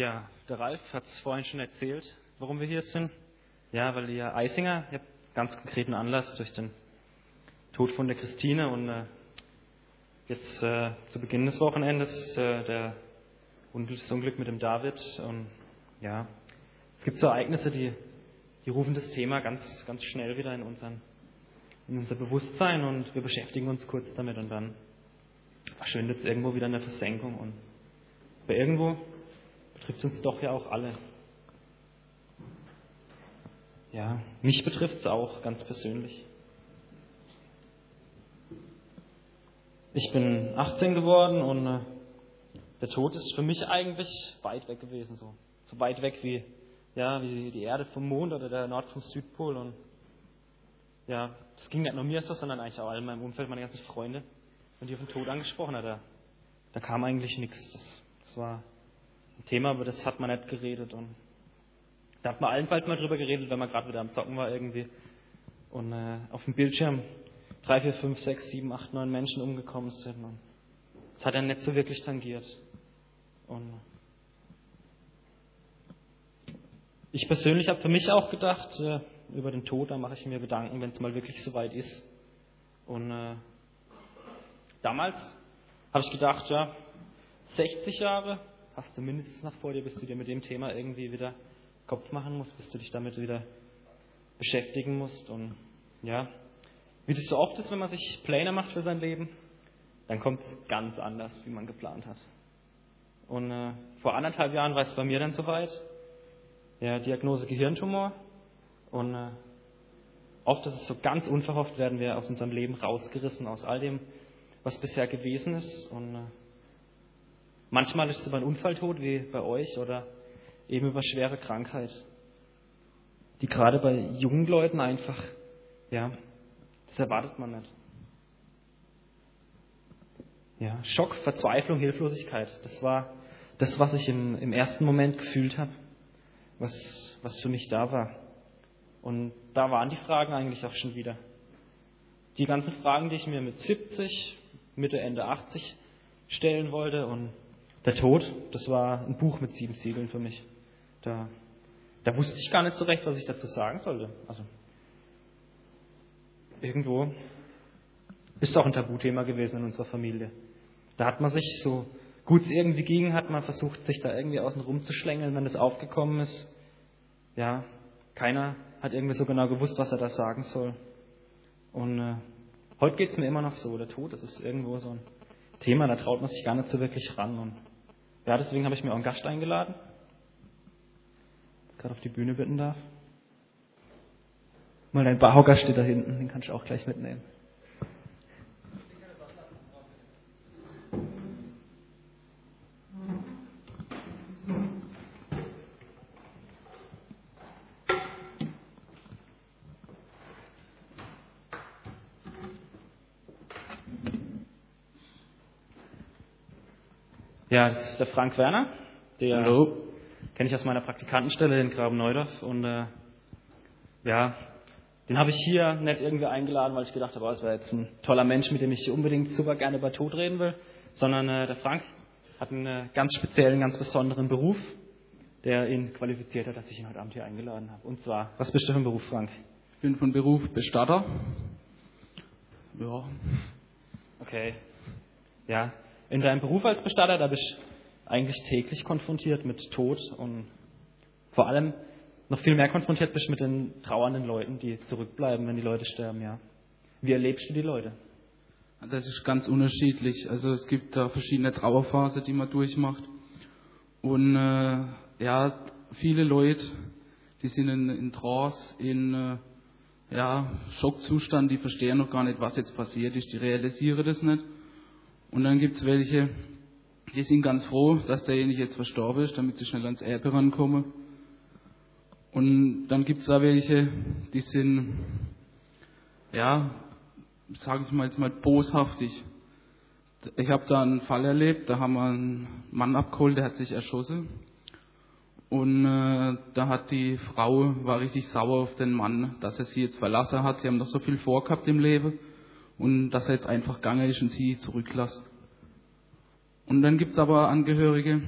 Ja, der Ralf hat es vorhin schon erzählt, warum wir hier sind. Ja, weil ihr Eisinger, ihr habt ganz konkreten Anlass durch den Tod von der Christine und äh, jetzt äh, zu Beginn des Wochenendes äh, der, das Unglück mit dem David. Und ja, es gibt so Ereignisse, die, die rufen das Thema ganz, ganz schnell wieder in, unseren, in unser Bewusstsein und wir beschäftigen uns kurz damit und dann verschwindet es irgendwo wieder in der Versenkung. Und aber irgendwo betrifft uns doch ja auch alle. Ja, mich betrifft es auch ganz persönlich. Ich bin 18 geworden und äh, der Tod ist für mich eigentlich weit weg gewesen, so, so weit weg wie ja wie die Erde vom Mond oder der Nord vom Südpol und ja, das ging nicht nur mir so, sondern eigentlich auch in meinem Umfeld, meine ganzen Freunde, wenn die auf den Tod angesprochen hat, da, da kam eigentlich nichts. Das, das war ein Thema, über das hat man nicht geredet und da hat man allenfalls mal drüber geredet, wenn man gerade wieder am Zocken war irgendwie. Und äh, auf dem Bildschirm drei, vier, fünf, sechs, sieben, acht, neun Menschen umgekommen sind. Und das hat er nicht so wirklich tangiert. Und ich persönlich habe für mich auch gedacht, äh, über den Tod, da mache ich mir Gedanken, wenn es mal wirklich so weit ist. Und äh, damals habe ich gedacht, ja, 60 Jahre hast du mindestens noch vor dir, bis du dir mit dem Thema irgendwie wieder Kopf machen musst, bis du dich damit wieder beschäftigen musst. Und ja, wie das so oft ist, wenn man sich Pläne macht für sein Leben, dann kommt es ganz anders, wie man geplant hat. Und äh, vor anderthalb Jahren war es bei mir dann soweit. Ja, Diagnose Gehirntumor. Und äh, oft ist es so ganz unverhofft, werden wir aus unserem Leben rausgerissen, aus all dem, was bisher gewesen ist. Und äh, manchmal ist es über einen Unfalltod, wie bei euch, oder eben über schwere Krankheit, die gerade bei jungen Leuten einfach, ja, das erwartet man nicht. Ja, Schock, Verzweiflung, Hilflosigkeit, das war das, was ich im, im ersten Moment gefühlt habe, was, was für mich da war. Und da waren die Fragen eigentlich auch schon wieder. Die ganzen Fragen, die ich mir mit 70, Mitte, Ende 80 stellen wollte. Und der Tod, das war ein Buch mit sieben Siegeln für mich. Da, da wusste ich gar nicht so recht, was ich dazu sagen sollte. Also irgendwo ist es auch ein Tabuthema gewesen in unserer Familie. Da hat man sich so gut es irgendwie ging, hat man versucht, sich da irgendwie außen rum zu schlängeln, wenn das aufgekommen ist. Ja, keiner hat irgendwie so genau gewusst, was er da sagen soll. Und äh, heute geht es mir immer noch so. Der Tod, das ist irgendwo so ein Thema, da traut man sich gar nicht so wirklich ran. Und ja, deswegen habe ich mir auch einen Gast eingeladen gerade auf die Bühne bitten darf. Mal dein Hocker steht da hinten, den kannst du auch gleich mitnehmen. Ja, das ist der Frank Werner, der Hallo kenne ich aus meiner Praktikantenstelle in Graben-Neudorf. Und äh, ja, den habe ich hier nicht irgendwie eingeladen, weil ich gedacht habe, oh, es wäre jetzt ein toller Mensch, mit dem ich unbedingt super gerne über Tod reden will, sondern äh, der Frank hat einen äh, ganz speziellen, ganz besonderen Beruf, der ihn qualifiziert hat, dass ich ihn heute Abend hier eingeladen habe. Und zwar, was bist du für ein Beruf, Frank? Ich bin von Beruf Bestatter. Ja. Okay. Ja. In deinem Beruf als Bestatter, da bist du eigentlich täglich konfrontiert mit Tod und vor allem noch viel mehr konfrontiert bist mit den trauernden Leuten, die zurückbleiben, wenn die Leute sterben, ja. Wie erlebst du die Leute? Das ist ganz unterschiedlich. Also es gibt da verschiedene Trauerphasen, die man durchmacht. Und äh, ja, viele Leute, die sind in, in Trance, in äh, ja, Schockzustand, die verstehen noch gar nicht, was jetzt passiert ist, die realisieren das nicht. Und dann gibt es welche, die sind ganz froh, dass derjenige jetzt verstorben ist, damit sie schnell ans Erbe rankommen. Und dann gibt es da welche, die sind, ja, sage ich mal jetzt mal boshaftig. Ich habe da einen Fall erlebt, da haben wir einen Mann abgeholt, der hat sich erschossen. Und äh, da hat die Frau, war richtig sauer auf den Mann, dass er sie jetzt verlassen hat. Sie haben noch so viel vorgehabt im Leben. Und dass er jetzt einfach gegangen ist und sie zurücklässt. Und dann gibt es aber Angehörige,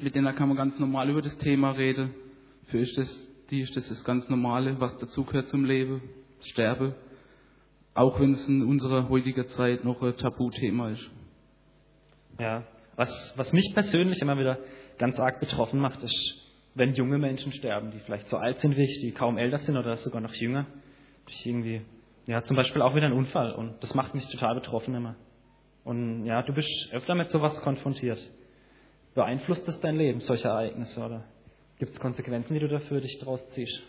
mit denen kann man ganz normal über das Thema reden. Für ist das, die ist das das ganz Normale, was dazugehört zum Leben, das Sterben. Auch wenn es in unserer heutigen Zeit noch ein Tabuthema ist. Ja, was, was mich persönlich immer wieder ganz arg betroffen macht, ist, wenn junge Menschen sterben, die vielleicht so alt sind wie ich, die kaum älter sind oder sogar noch jünger, durch irgendwie, ja, zum Beispiel auch wieder einen Unfall. Und das macht mich total betroffen immer. Und ja, du bist öfter mit sowas konfrontiert. Beeinflusst das dein Leben, solche Ereignisse, oder gibt es Konsequenzen, die du dafür dich draus ziehst?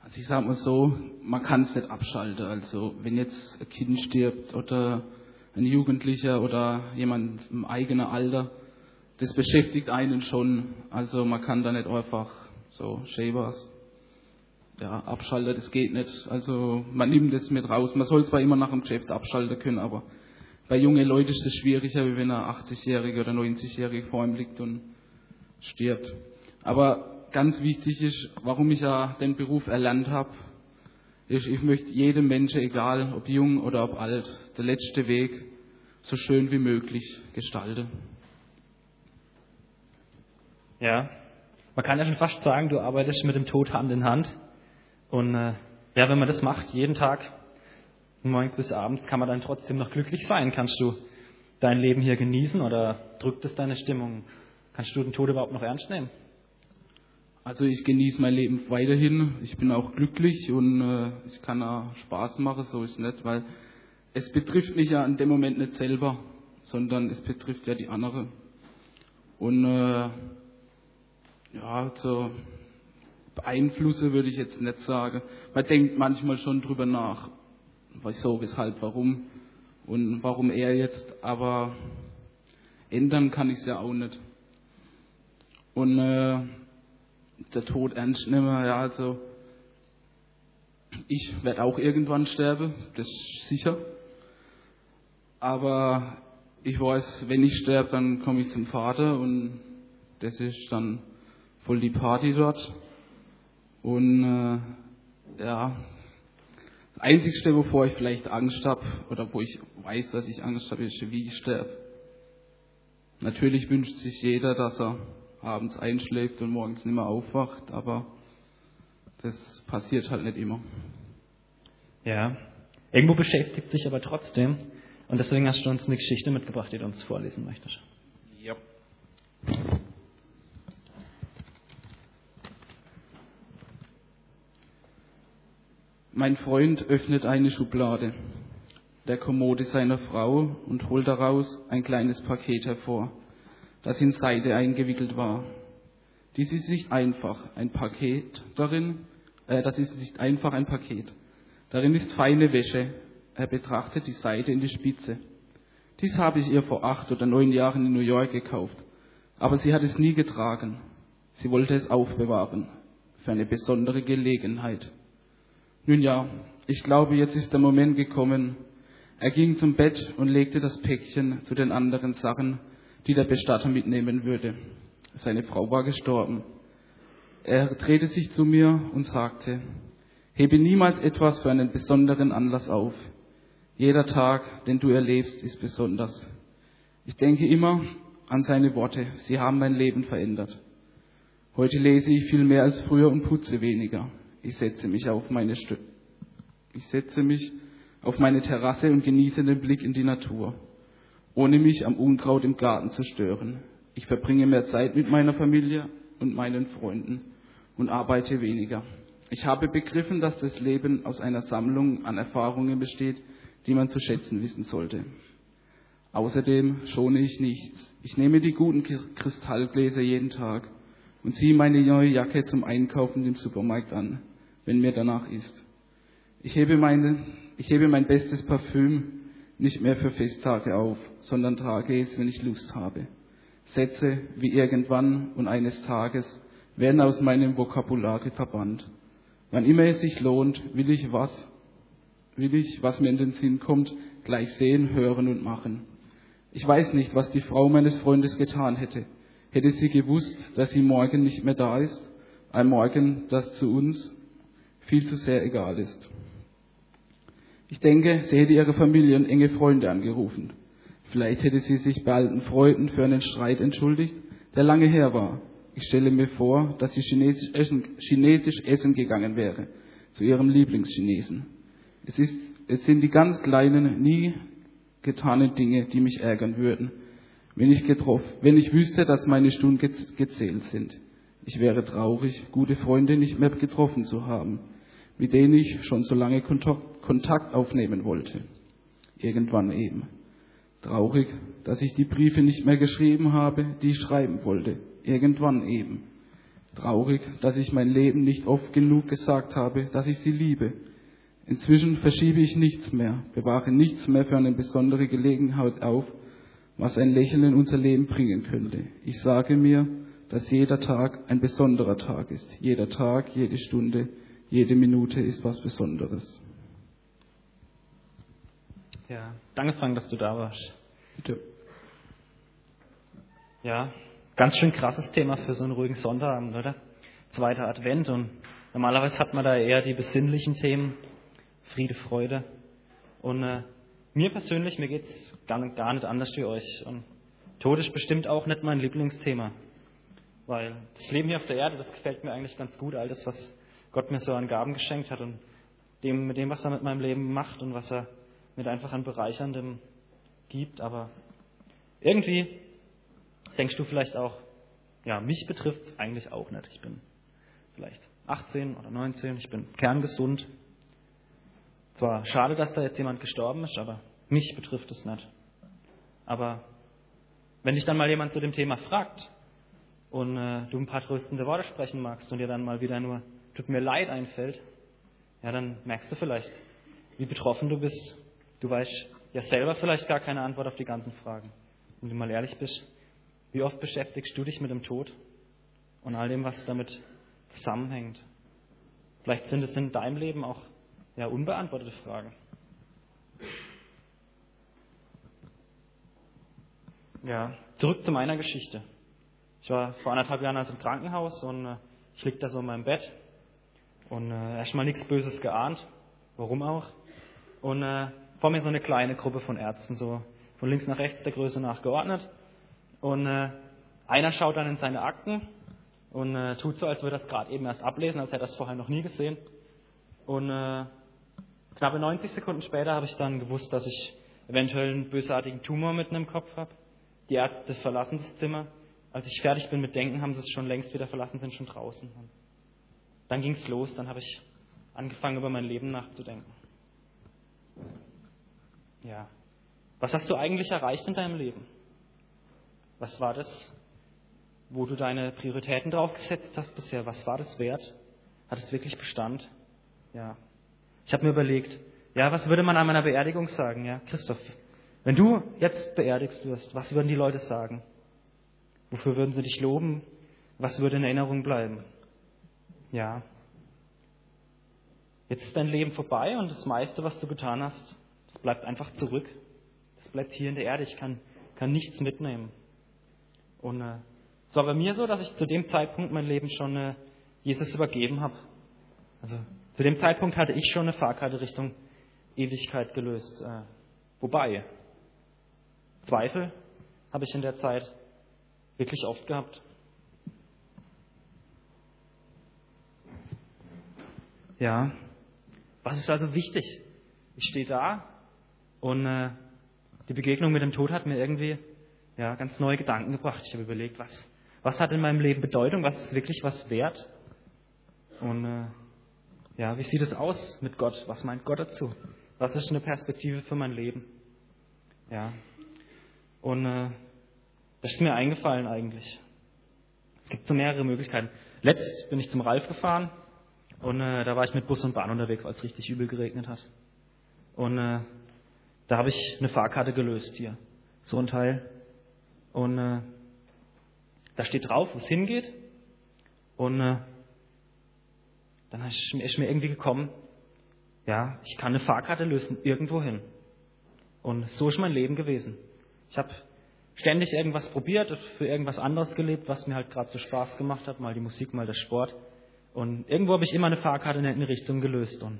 Also ich sage mal so, man kann es nicht abschalten. Also wenn jetzt ein Kind stirbt oder ein Jugendlicher oder jemand im eigenen Alter, das beschäftigt einen schon. Also man kann da nicht einfach so Shavers ja, abschalten, das geht nicht. Also man nimmt das mit raus. Man soll zwar immer nach dem Geschäft abschalten können, aber bei jungen Leuten ist es schwieriger, wie wenn ein 80-Jähriger oder 90-Jähriger vor ihm liegt und stirbt. Aber ganz wichtig ist, warum ich ja den Beruf erlernt habe, ist, ich möchte jedem Menschen, egal ob jung oder ob alt, der letzte Weg so schön wie möglich gestalten. Ja, man kann ja schon fast sagen, du arbeitest mit dem Tod Hand in Hand. Und äh, ja, wenn man das macht, jeden Tag, morgens bis abends, kann man dann trotzdem noch glücklich sein. Kannst du dein Leben hier genießen oder drückt es deine Stimmung? Kannst du den Tod überhaupt noch ernst nehmen? Also ich genieße mein Leben weiterhin. Ich bin auch glücklich und äh, ich kann auch Spaß machen, so ist es nicht, weil es betrifft mich ja in dem Moment nicht selber, sondern es betrifft ja die andere. Und äh, ja, so beeinflusse würde ich jetzt nicht sagen. Man denkt manchmal schon drüber nach, wieso, weshalb, warum und warum er jetzt, aber ändern kann ich es ja auch nicht. Und äh, der Tod ernst nehmen, ja, also ich werde auch irgendwann sterben, das ist sicher. Aber ich weiß, wenn ich sterbe, dann komme ich zum Vater und das ist dann voll die Party dort. Und äh, ja, das Einzigste, wovor ich vielleicht Angst habe, oder wo ich weiß, dass ich Angst habe, ist, wie ich sterbe. Natürlich wünscht sich jeder, dass er abends einschläft und morgens nicht mehr aufwacht, aber das passiert halt nicht immer. Ja, irgendwo beschäftigt sich aber trotzdem. Und deswegen hast du uns eine Geschichte mitgebracht, die du uns vorlesen möchtest. Ja. Mein Freund öffnet eine Schublade der Kommode seiner Frau und holt daraus ein kleines Paket hervor, das in Seide eingewickelt war. Dies ist nicht einfach ein Paket darin, äh, das ist nicht einfach ein Paket. Darin ist feine Wäsche. Er betrachtet die Seite in die Spitze. Dies habe ich ihr vor acht oder neun Jahren in New York gekauft, aber sie hat es nie getragen. Sie wollte es aufbewahren für eine besondere Gelegenheit. Nun ja, ich glaube, jetzt ist der Moment gekommen. Er ging zum Bett und legte das Päckchen zu den anderen Sachen, die der Bestatter mitnehmen würde. Seine Frau war gestorben. Er drehte sich zu mir und sagte, hebe niemals etwas für einen besonderen Anlass auf. Jeder Tag, den du erlebst, ist besonders. Ich denke immer an seine Worte. Sie haben mein Leben verändert. Heute lese ich viel mehr als früher und putze weniger. Ich setze mich auf meine Stö ich setze mich auf meine Terrasse und genieße den Blick in die Natur, ohne mich am Unkraut im Garten zu stören. Ich verbringe mehr Zeit mit meiner Familie und meinen Freunden und arbeite weniger. Ich habe begriffen, dass das Leben aus einer Sammlung an Erfahrungen besteht, die man zu schätzen wissen sollte. Außerdem schone ich nichts. Ich nehme die guten Kristallgläser jeden Tag und ziehe meine neue Jacke zum Einkaufen im Supermarkt an wenn mir danach ist. Ich hebe, meine, ich hebe mein bestes Parfüm nicht mehr für Festtage auf, sondern trage es, wenn ich Lust habe. Sätze wie irgendwann und eines Tages werden aus meinem Vokabular verbannt. Wann immer es sich lohnt, will ich was, will ich, was mir in den Sinn kommt, gleich sehen, hören und machen. Ich weiß nicht, was die Frau meines Freundes getan hätte. Hätte sie gewusst, dass sie morgen nicht mehr da ist, ein Morgen, das zu uns viel zu sehr egal ist. Ich denke, sie hätte ihre Familie und enge Freunde angerufen. Vielleicht hätte sie sich bei alten Freunden für einen Streit entschuldigt, der lange her war. Ich stelle mir vor, dass sie chinesisch essen, chinesisch essen gegangen wäre, zu ihrem Lieblingschinesen. Es, ist, es sind die ganz kleinen, nie getanen Dinge, die mich ärgern würden, wenn ich, getroffen, wenn ich wüsste, dass meine Stunden gezählt sind. Ich wäre traurig, gute Freunde nicht mehr getroffen zu haben, mit denen ich schon so lange Kontakt aufnehmen wollte. Irgendwann eben. Traurig, dass ich die Briefe nicht mehr geschrieben habe, die ich schreiben wollte. Irgendwann eben. Traurig, dass ich mein Leben nicht oft genug gesagt habe, dass ich sie liebe. Inzwischen verschiebe ich nichts mehr, bewahre nichts mehr für eine besondere Gelegenheit auf, was ein Lächeln in unser Leben bringen könnte. Ich sage mir, dass jeder Tag ein besonderer Tag ist. Jeder Tag, jede Stunde, jede Minute ist was Besonderes. Ja, danke Frank, dass du da warst. Bitte. Ja, ganz schön krasses Thema für so einen ruhigen Sonntagabend, oder? Zweiter Advent und normalerweise hat man da eher die besinnlichen Themen, Friede, Freude. Und äh, mir persönlich, mir geht's gar, nicht anders wie euch. Und Tod ist bestimmt auch nicht mein Lieblingsthema. Weil das Leben hier auf der Erde, das gefällt mir eigentlich ganz gut, all das, was Gott mir so an Gaben geschenkt hat und dem, mit dem, was er mit meinem Leben macht und was er mit einfach an Bereicherndem gibt. Aber irgendwie denkst du vielleicht auch, ja, mich betrifft es eigentlich auch nicht. Ich bin vielleicht 18 oder 19, ich bin kerngesund. Zwar schade, dass da jetzt jemand gestorben ist, aber mich betrifft es nicht. Aber wenn dich dann mal jemand zu dem Thema fragt und äh, du ein paar tröstende Worte sprechen magst und dir dann mal wieder nur tut mir leid einfällt, ja, dann merkst du vielleicht, wie betroffen du bist Du weißt ja selber vielleicht gar keine Antwort auf die ganzen Fragen. Wenn du mal ehrlich bist, wie oft beschäftigst du dich mit dem Tod und all dem, was damit zusammenhängt? Vielleicht sind es in deinem Leben auch ja, unbeantwortete Fragen. Ja, zurück zu meiner Geschichte. Ich war vor anderthalb Jahren also im Krankenhaus und äh, ich lieg da so in meinem Bett und äh, erstmal nichts Böses geahnt. Warum auch? Und äh, vor mir so eine kleine Gruppe von Ärzten, so von links nach rechts der Größe nach geordnet. Und äh, einer schaut dann in seine Akten und äh, tut so, als würde er das gerade eben erst ablesen, als hätte er das vorher noch nie gesehen. Und äh, knappe 90 Sekunden später habe ich dann gewusst, dass ich eventuell einen bösartigen Tumor mitten im Kopf habe. Die Ärzte verlassen das Zimmer. Als ich fertig bin mit Denken, haben sie es schon längst wieder verlassen, sind schon draußen. Dann ging es los, dann habe ich angefangen, über mein Leben nachzudenken. Ja. Was hast du eigentlich erreicht in deinem Leben? Was war das, wo du deine Prioritäten drauf gesetzt hast bisher? Was war das wert? Hat es wirklich Bestand? Ja. Ich habe mir überlegt, ja, was würde man an meiner Beerdigung sagen? Ja, Christoph, wenn du jetzt beerdigst wirst, was würden die Leute sagen? Wofür würden sie dich loben? Was würde in Erinnerung bleiben? Ja. Jetzt ist dein Leben vorbei und das meiste, was du getan hast, das bleibt einfach zurück. Das bleibt hier in der Erde. Ich kann, kann nichts mitnehmen. Und äh, es war bei mir so, dass ich zu dem Zeitpunkt mein Leben schon äh, Jesus übergeben habe. Also zu dem Zeitpunkt hatte ich schon eine Fahrkarte Richtung Ewigkeit gelöst. Äh, wobei, Zweifel habe ich in der Zeit wirklich oft gehabt. Ja, was ist also wichtig? Ich stehe da und äh, die Begegnung mit dem Tod hat mir irgendwie ja, ganz neue Gedanken gebracht. Ich habe überlegt, was, was hat in meinem Leben Bedeutung, was ist wirklich was wert? Und äh, ja, wie sieht es aus mit Gott? Was meint Gott dazu? Was ist eine Perspektive für mein Leben? Ja. Und äh, das ist mir eingefallen eigentlich. Es gibt so mehrere Möglichkeiten. Letzt bin ich zum Ralf gefahren und äh, da war ich mit Bus und Bahn unterwegs, weil es richtig übel geregnet hat. Und äh, da habe ich eine Fahrkarte gelöst hier. So ein Teil. Und äh, da steht drauf, wo es hingeht. Und äh, dann ist mir irgendwie gekommen, ja, ich kann eine Fahrkarte lösen, irgendwo hin. Und so ist mein Leben gewesen. Ich habe ständig irgendwas probiert, für irgendwas anderes gelebt, was mir halt gerade so Spaß gemacht hat, mal die Musik, mal der Sport. Und irgendwo habe ich immer eine Fahrkarte in eine Richtung gelöst. Und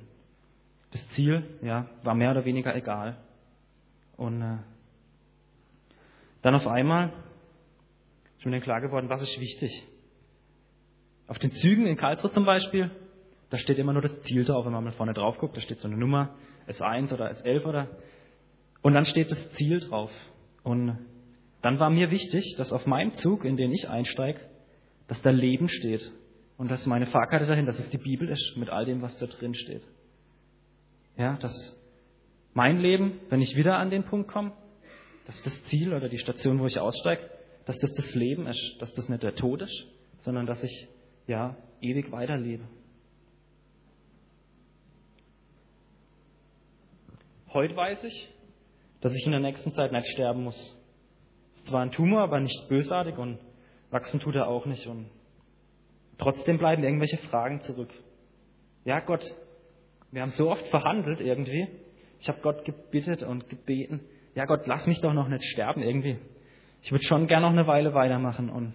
das Ziel, ja, war mehr oder weniger egal. Und äh, dann auf einmal ist mir dann klar geworden, was ist wichtig. Auf den Zügen in Karlsruhe zum Beispiel, da steht immer nur das Ziel drauf, wenn man mal vorne drauf guckt, da steht so eine Nummer, S1 oder S11 oder, und dann steht das Ziel drauf. Und dann war mir wichtig, dass auf meinem Zug, in den ich einsteige, dass da Leben steht. Und dass meine Fahrkarte dahin, dass es die Bibel ist, mit all dem, was da drin steht. Ja, dass mein Leben, wenn ich wieder an den Punkt komme, dass das Ziel oder die Station, wo ich aussteige, dass das das Leben ist, dass das nicht der Tod ist, sondern dass ich, ja, ewig weiterlebe. Heute weiß ich, dass ich in der nächsten Zeit nicht sterben muss. Es ist zwar ein Tumor, aber nicht bösartig und wachsen tut er auch nicht. Und trotzdem bleiben irgendwelche Fragen zurück. Ja, Gott, wir haben so oft verhandelt irgendwie. Ich habe Gott gebittet und gebeten. Ja, Gott, lass mich doch noch nicht sterben irgendwie. Ich würde schon gern noch eine Weile weitermachen. Und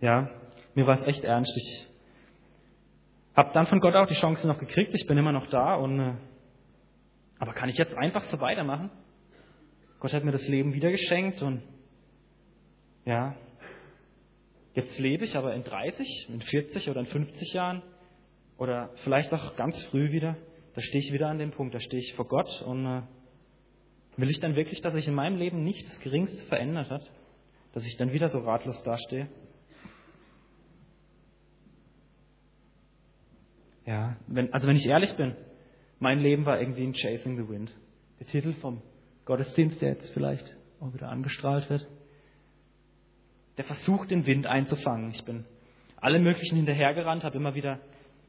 ja, mir war es echt ernst. Ich habe dann von Gott auch die Chance noch gekriegt. Ich bin immer noch da und äh, aber kann ich jetzt einfach so weitermachen? Gott hat mir das Leben wieder geschenkt und ja, jetzt lebe ich aber in 30, in 40 oder in 50 Jahren oder vielleicht auch ganz früh wieder, da stehe ich wieder an dem Punkt, da stehe ich vor Gott und äh, will ich dann wirklich, dass sich in meinem Leben nicht das Geringste verändert hat, dass ich dann wieder so ratlos dastehe? Ja, wenn, also wenn ich ehrlich bin, mein Leben war irgendwie ein Chasing the Wind. Der Titel vom Gottesdienst, der jetzt vielleicht auch wieder angestrahlt wird. Der versucht, den Wind einzufangen. Ich bin alle möglichen hinterhergerannt, habe immer wieder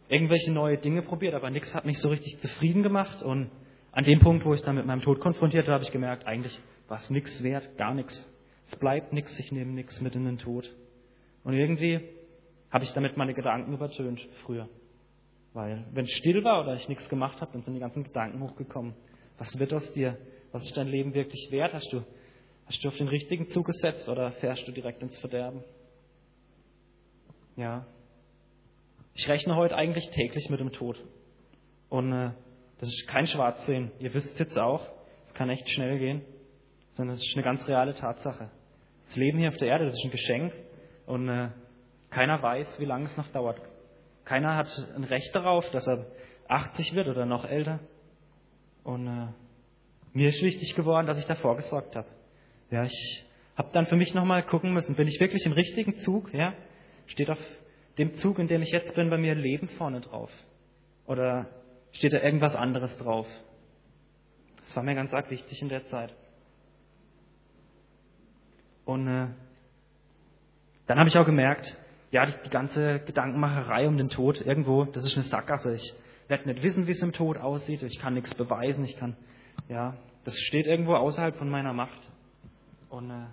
irgendwelche neue Dinge probiert, aber nichts hat mich so richtig zufrieden gemacht. Und an dem Punkt, wo ich dann mit meinem Tod konfrontiert war, habe ich gemerkt, eigentlich war es nichts wert, gar nichts. Es bleibt nichts, ich nehme nichts mit in den Tod. Und irgendwie habe ich damit meine Gedanken übertönt früher. Weil wenn es still war oder ich nichts gemacht habe, dann sind die ganzen Gedanken hochgekommen. Was wird aus dir? Was ist dein Leben wirklich wert? Hast du, hast du auf den richtigen Zug gesetzt oder fährst du direkt ins Verderben? Ja. Ich rechne heute eigentlich täglich mit dem Tod. Und äh, das ist kein Schwarzsehen. Ihr wisst es jetzt auch. Es kann echt schnell gehen. Sondern es ist eine ganz reale Tatsache. Das Leben hier auf der Erde, das ist ein Geschenk. Und äh, keiner weiß, wie lange es noch dauert. Keiner hat ein Recht darauf, dass er 80 wird oder noch älter. Und äh, mir ist wichtig geworden, dass ich davor gesorgt habe. Ja, ich habe dann für mich nochmal gucken müssen, bin ich wirklich im richtigen Zug? Ja, steht auf dem Zug, in dem ich jetzt bin, bei mir Leben vorne drauf? Oder steht da irgendwas anderes drauf? Das war mir ganz arg wichtig in der Zeit. Und äh, dann habe ich auch gemerkt, ja, die, die ganze Gedankenmacherei um den Tod irgendwo, das ist eine Sackgasse. Ich werde nicht wissen, wie es im Tod aussieht. Ich kann nichts beweisen. Ich kann, ja, das steht irgendwo außerhalb von meiner Macht. Und äh,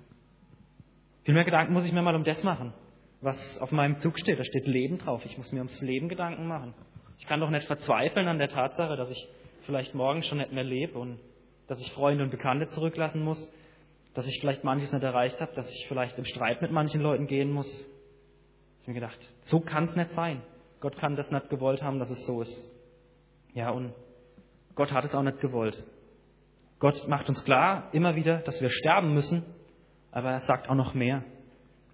viel mehr Gedanken muss ich mir mal um das machen, was auf meinem Zug steht. Da steht Leben drauf. Ich muss mir ums Leben Gedanken machen. Ich kann doch nicht verzweifeln an der Tatsache, dass ich vielleicht morgen schon nicht mehr lebe und dass ich Freunde und Bekannte zurücklassen muss, dass ich vielleicht manches nicht erreicht habe, dass ich vielleicht im Streit mit manchen Leuten gehen muss, ich habe mir gedacht, so kann es nicht sein. Gott kann das nicht gewollt haben, dass es so ist. Ja, und Gott hat es auch nicht gewollt. Gott macht uns klar immer wieder, dass wir sterben müssen, aber er sagt auch noch mehr.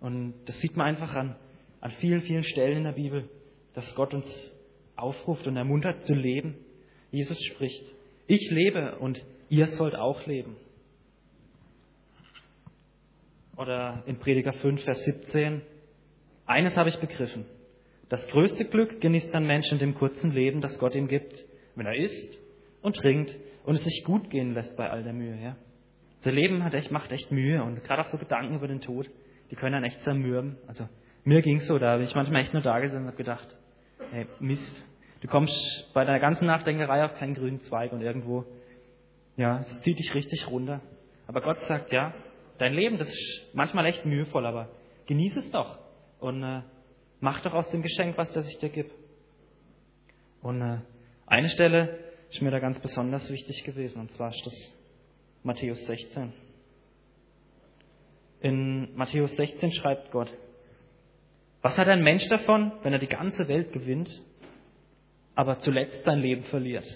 Und das sieht man einfach an, an vielen, vielen Stellen in der Bibel, dass Gott uns aufruft und ermuntert zu leben. Jesus spricht, ich lebe und ihr sollt auch leben. Oder in Prediger 5, Vers 17, eines habe ich begriffen. Das größte Glück genießt ein Mensch in dem kurzen Leben, das Gott ihm gibt, wenn er isst und trinkt und es sich gut gehen lässt bei all der Mühe. Ja? So Leben hat echt, macht echt Mühe und gerade auch so Gedanken über den Tod, die können dann echt zermürben. Also mir ging es so, da habe ich manchmal echt nur da gesessen und habe gedacht, hey, Mist, du kommst bei deiner ganzen Nachdenkerei auf keinen grünen Zweig und irgendwo, ja, es zieht dich richtig runter. Aber Gott sagt, ja, dein Leben, das ist manchmal echt mühevoll, aber genieß es doch und äh, mach doch aus dem Geschenk, was der sich dir gibt. Und äh, eine Stelle ist mir da ganz besonders wichtig gewesen, und zwar ist das Matthäus 16. In Matthäus 16 schreibt Gott, was hat ein Mensch davon, wenn er die ganze Welt gewinnt, aber zuletzt sein Leben verliert?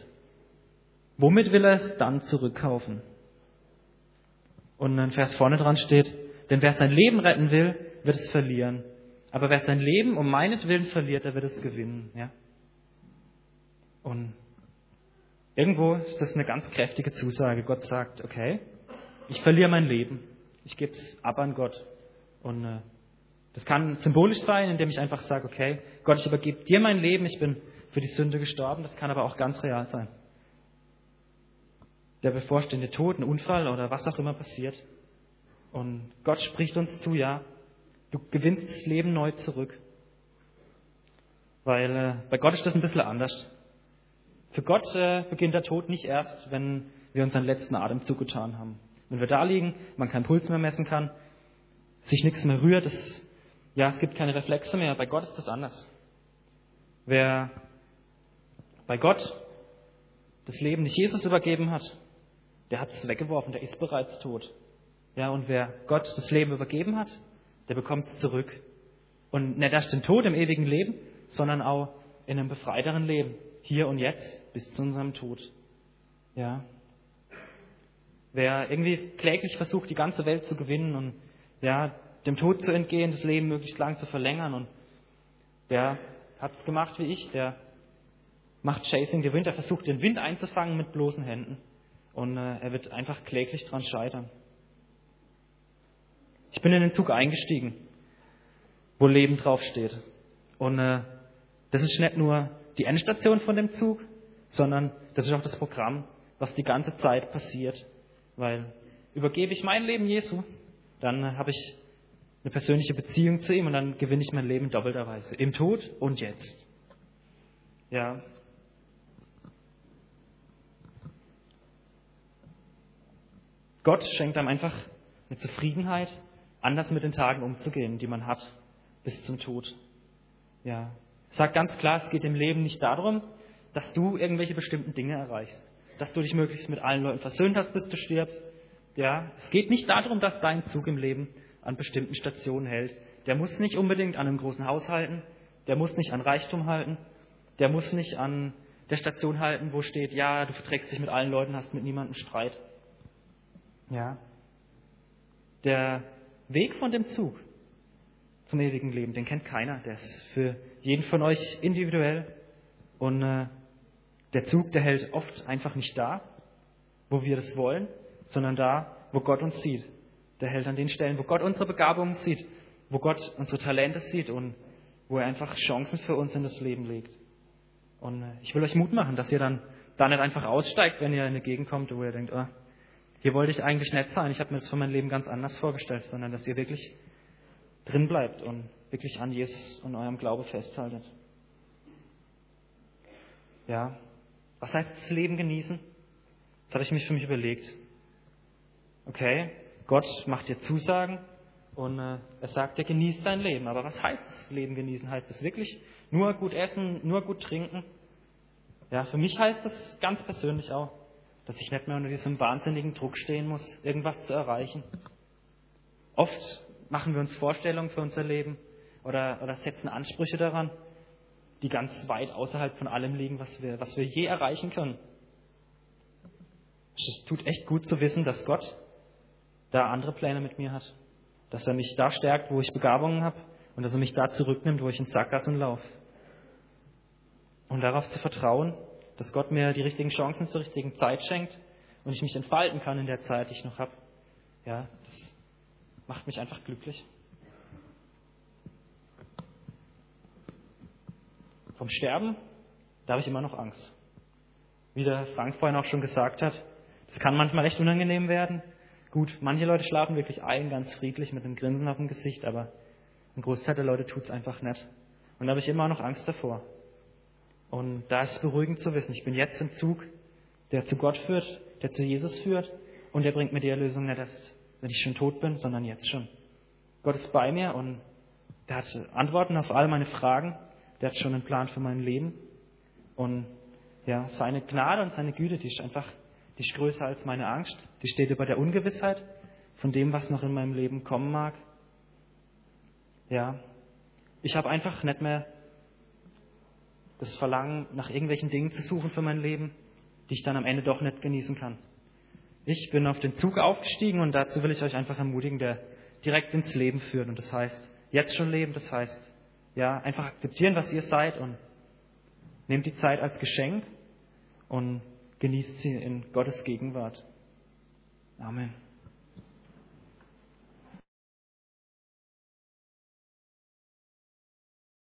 Womit will er es dann zurückkaufen? Und ein Vers vorne dran steht, denn wer sein Leben retten will, wird es verlieren. Aber wer sein Leben um meinetwillen verliert, der wird es gewinnen. Ja? Und irgendwo ist das eine ganz kräftige Zusage. Gott sagt, okay, ich verliere mein Leben. Ich gebe es ab an Gott. Und äh, das kann symbolisch sein, indem ich einfach sage, okay, Gott, ich übergebe dir mein Leben, ich bin für die Sünde gestorben. Das kann aber auch ganz real sein. Der bevorstehende Tod, ein Unfall oder was auch immer passiert. Und Gott spricht uns zu, ja, du gewinnst das Leben neu zurück. Weil äh, bei Gott ist das ein bisschen anders. Für Gott äh, beginnt der Tod nicht erst, wenn wir unseren letzten Atemzug getan haben. Wenn wir da liegen, man keinen Puls mehr messen kann, sich nichts mehr rührt, es, ja, es gibt keine Reflexe mehr. Bei Gott ist das anders. Wer bei Gott das Leben nicht Jesus übergeben hat, der hat es weggeworfen, der ist bereits tot. Ja, und wer Gott das Leben übergeben hat, der bekommt es zurück. Und nicht erst den Tod im ewigen Leben, sondern auch in einem befreiteren Leben, hier und jetzt, bis zu unserem Tod. Ja. Wer irgendwie kläglich versucht, die ganze Welt zu gewinnen und ja, dem Tod zu entgehen, das Leben möglichst lang zu verlängern und der hat es gemacht wie ich, der macht Chasing the Wind, er versucht den Wind einzufangen mit bloßen Händen und äh, er wird einfach kläglich dran scheitern. Ich bin in den Zug eingestiegen, wo Leben draufsteht. Und äh, das ist nicht nur die Endstation von dem Zug, sondern das ist auch das Programm, was die ganze Zeit passiert. Weil übergebe ich mein Leben Jesu, dann habe ich eine persönliche Beziehung zu ihm und dann gewinne ich mein Leben doppelterweise. Im Tod und jetzt. Ja. Gott schenkt einem einfach eine Zufriedenheit, anders mit den Tagen umzugehen, die man hat, bis zum Tod. Ja. Sagt ganz klar, es geht im Leben nicht darum, dass du irgendwelche bestimmten Dinge erreichst, dass du dich möglichst mit allen Leuten versöhnt hast, bis du stirbst. Ja, es geht nicht darum, dass dein Zug im Leben an bestimmten Stationen hält. Der muss nicht unbedingt an einem großen Haus halten, der muss nicht an Reichtum halten, der muss nicht an der Station halten, wo steht, ja, du verträgst dich mit allen Leuten, hast mit niemandem Streit. Ja. Der Weg von dem Zug zum ewigen Leben, den kennt keiner. Der ist für jeden von euch individuell. Und äh, der Zug, der hält oft einfach nicht da, wo wir das wollen, sondern da, wo Gott uns sieht. Der hält an den Stellen, wo Gott unsere Begabungen sieht, wo Gott unsere Talente sieht und wo er einfach Chancen für uns in das Leben legt. Und äh, ich will euch Mut machen, dass ihr dann da nicht einfach aussteigt, wenn ihr in eine Gegend kommt, wo ihr denkt, oh, hier wollte ich eigentlich nicht sein. Ich habe mir das für mein Leben ganz anders vorgestellt, sondern dass ihr wirklich drin bleibt und wirklich an Jesus und eurem Glaube festhaltet. Ja, was heißt das Leben genießen? Das habe ich mich für mich überlegt. Okay, Gott macht dir Zusagen und äh, er sagt dir, genieß dein Leben. Aber was heißt das Leben genießen? Heißt das wirklich nur gut essen, nur gut trinken? Ja, für mich heißt das ganz persönlich auch, dass ich nicht mehr unter diesem wahnsinnigen Druck stehen muss, irgendwas zu erreichen. Oft machen wir uns Vorstellungen für unser Leben oder, oder setzen Ansprüche daran, die ganz weit außerhalb von allem liegen, was wir, was wir je erreichen können. Es tut echt gut zu wissen, dass Gott da andere Pläne mit mir hat. Dass er mich da stärkt, wo ich Begabungen habe und dass er mich da zurücknimmt, wo ich in Sackgassen laufe. Und darauf zu vertrauen, dass Gott mir die richtigen Chancen zur richtigen Zeit schenkt und ich mich entfalten kann in der Zeit, die ich noch habe. Ja, das macht mich einfach glücklich. Vom Sterben, da habe ich immer noch Angst. Wie der Frank vorhin auch schon gesagt hat, das kann manchmal echt unangenehm werden. Gut, manche Leute schlafen wirklich ein, ganz friedlich mit einem Grinsen auf dem Gesicht, aber ein Großteil der Leute tut es einfach nicht. Und da habe ich immer noch Angst davor. Und da ist es beruhigend zu wissen, ich bin jetzt im Zug, der zu Gott führt, der zu Jesus führt und der bringt mir die Erlösung nicht erst, wenn ich schon tot bin, sondern jetzt schon. Gott ist bei mir und der hat Antworten auf all meine Fragen, der hat schon einen Plan für mein Leben und ja, seine Gnade und seine Güte, die ist einfach, die ist größer als meine Angst, die steht über der Ungewissheit von dem, was noch in meinem Leben kommen mag. Ja, ich habe einfach nicht mehr das Verlangen, nach irgendwelchen Dingen zu suchen für mein Leben, die ich dann am Ende doch nicht genießen kann. Ich bin auf den Zug aufgestiegen und dazu will ich euch einfach ermutigen, der direkt ins Leben führen. Und das heißt, jetzt schon leben, das heißt, ja, einfach akzeptieren, was ihr seid und nehmt die Zeit als Geschenk und genießt sie in Gottes Gegenwart. Amen.